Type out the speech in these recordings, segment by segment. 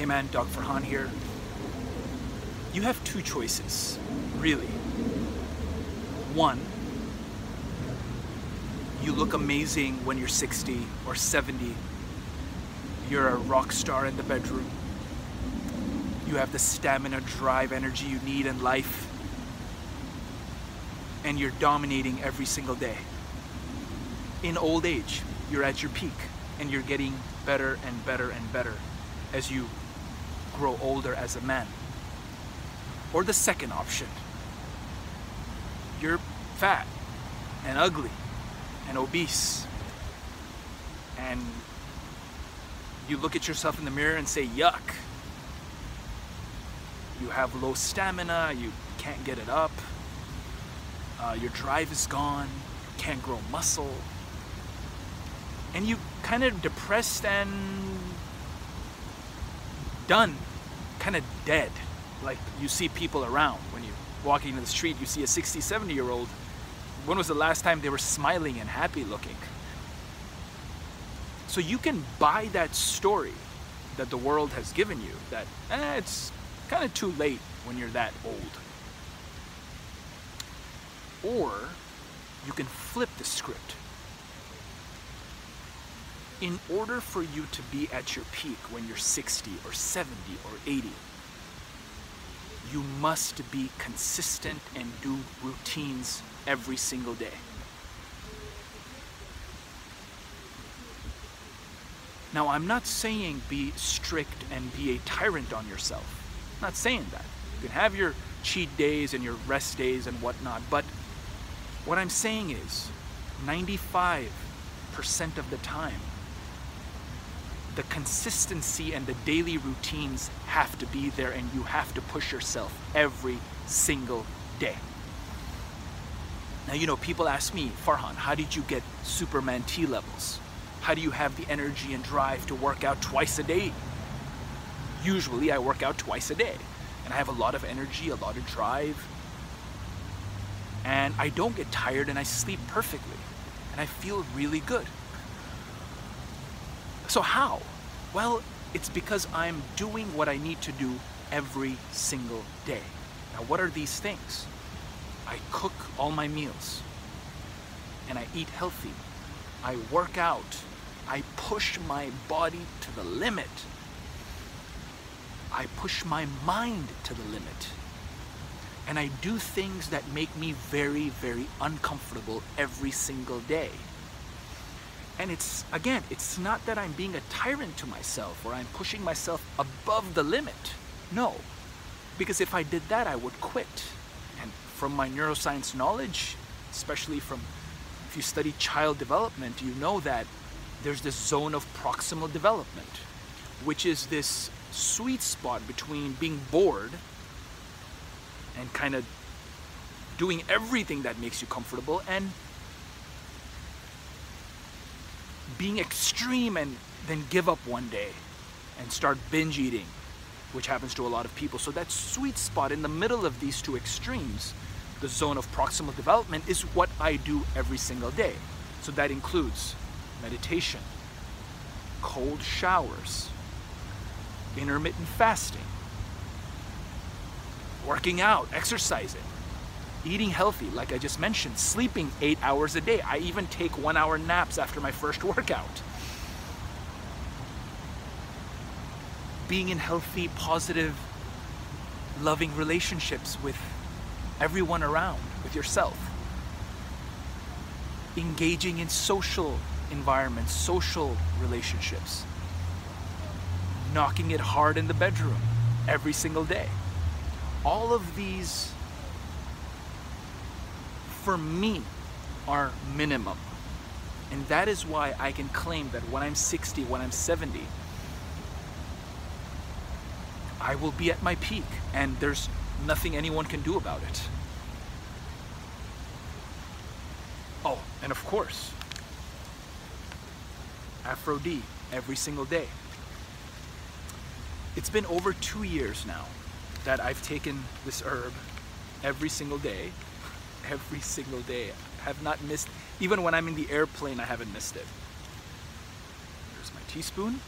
Hey man, Doc Farhan here. You have two choices, really. One, you look amazing when you're 60 or 70. You're a rock star in the bedroom. You have the stamina, drive, energy you need in life. And you're dominating every single day. In old age, you're at your peak and you're getting better and better and better as you grow older as a man. Or the second option you're fat and ugly and obese. And you look at yourself in the mirror and say, yuck. You have low stamina, you can't get it up, uh, your drive is gone, you can't grow muscle. And you kind of depressed and done, kind of dead. Like you see people around when you're walking in the street, you see a 60, 70 year old. When was the last time they were smiling and happy looking? So you can buy that story that the world has given you that eh, it's kind of too late when you're that old. Or you can flip the script. In order for you to be at your peak when you're 60 or 70 or 80, you must be consistent and do routines every single day. Now, I'm not saying be strict and be a tyrant on yourself. I'm not saying that. You can have your cheat days and your rest days and whatnot, but what I'm saying is 95% of the time, the consistency and the daily routines have to be there and you have to push yourself every single day. Now, you know, people ask me, Farhan, how did you get Superman T levels? How do you have the energy and drive to work out twice a day? Usually, I work out twice a day, and I have a lot of energy, a lot of drive, and I don't get tired and I sleep perfectly, and I feel really good. So, how? Well, it's because I'm doing what I need to do every single day. Now, what are these things? I cook all my meals and I eat healthy. I work out. I push my body to the limit. I push my mind to the limit. And I do things that make me very, very uncomfortable every single day. And it's, again, it's not that I'm being a tyrant to myself or I'm pushing myself above the limit. No. Because if I did that, I would quit. And from my neuroscience knowledge, especially from if you study child development, you know that there's this zone of proximal development, which is this sweet spot between being bored and kind of doing everything that makes you comfortable and being extreme and then give up one day and start binge eating, which happens to a lot of people. So, that sweet spot in the middle of these two extremes, the zone of proximal development, is what I do every single day. So, that includes meditation, cold showers, intermittent fasting, working out, exercising, eating healthy, like I just mentioned, sleeping eight hours a day. I even take one hour naps after my first workout. Being in healthy, positive, loving relationships with everyone around, with yourself. Engaging in social environments, social relationships. Knocking it hard in the bedroom every single day. All of these for me are minimum. And that is why I can claim that when I'm 60, when I'm 70, I will be at my peak and there's nothing anyone can do about it. Oh, and of course, Aphro-D every single day. It's been over two years now that I've taken this herb every single day every single day. I have not missed, even when I'm in the airplane, I haven't missed it. There's my teaspoon.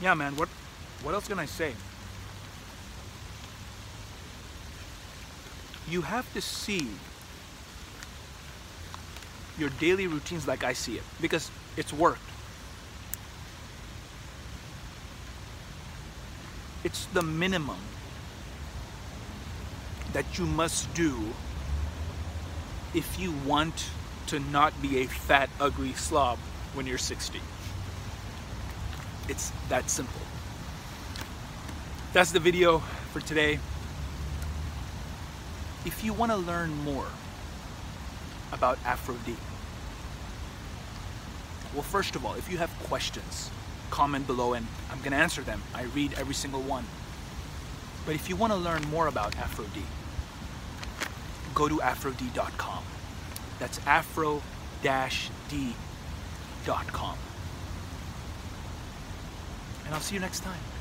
Yeah, man, what, what else can I say? You have to see your daily routines like I see it because it's worked. It's the minimum that you must do if you want to not be a fat, ugly slob when you're 60. It's that simple. That's the video for today. If you want to learn more about Aphro well, first of all, if you have questions, comment below and I'm going to answer them. I read every single one. But if you want to learn more about Aphro-D, go to aphrod.com. That's aphro-d.com. And I'll see you next time.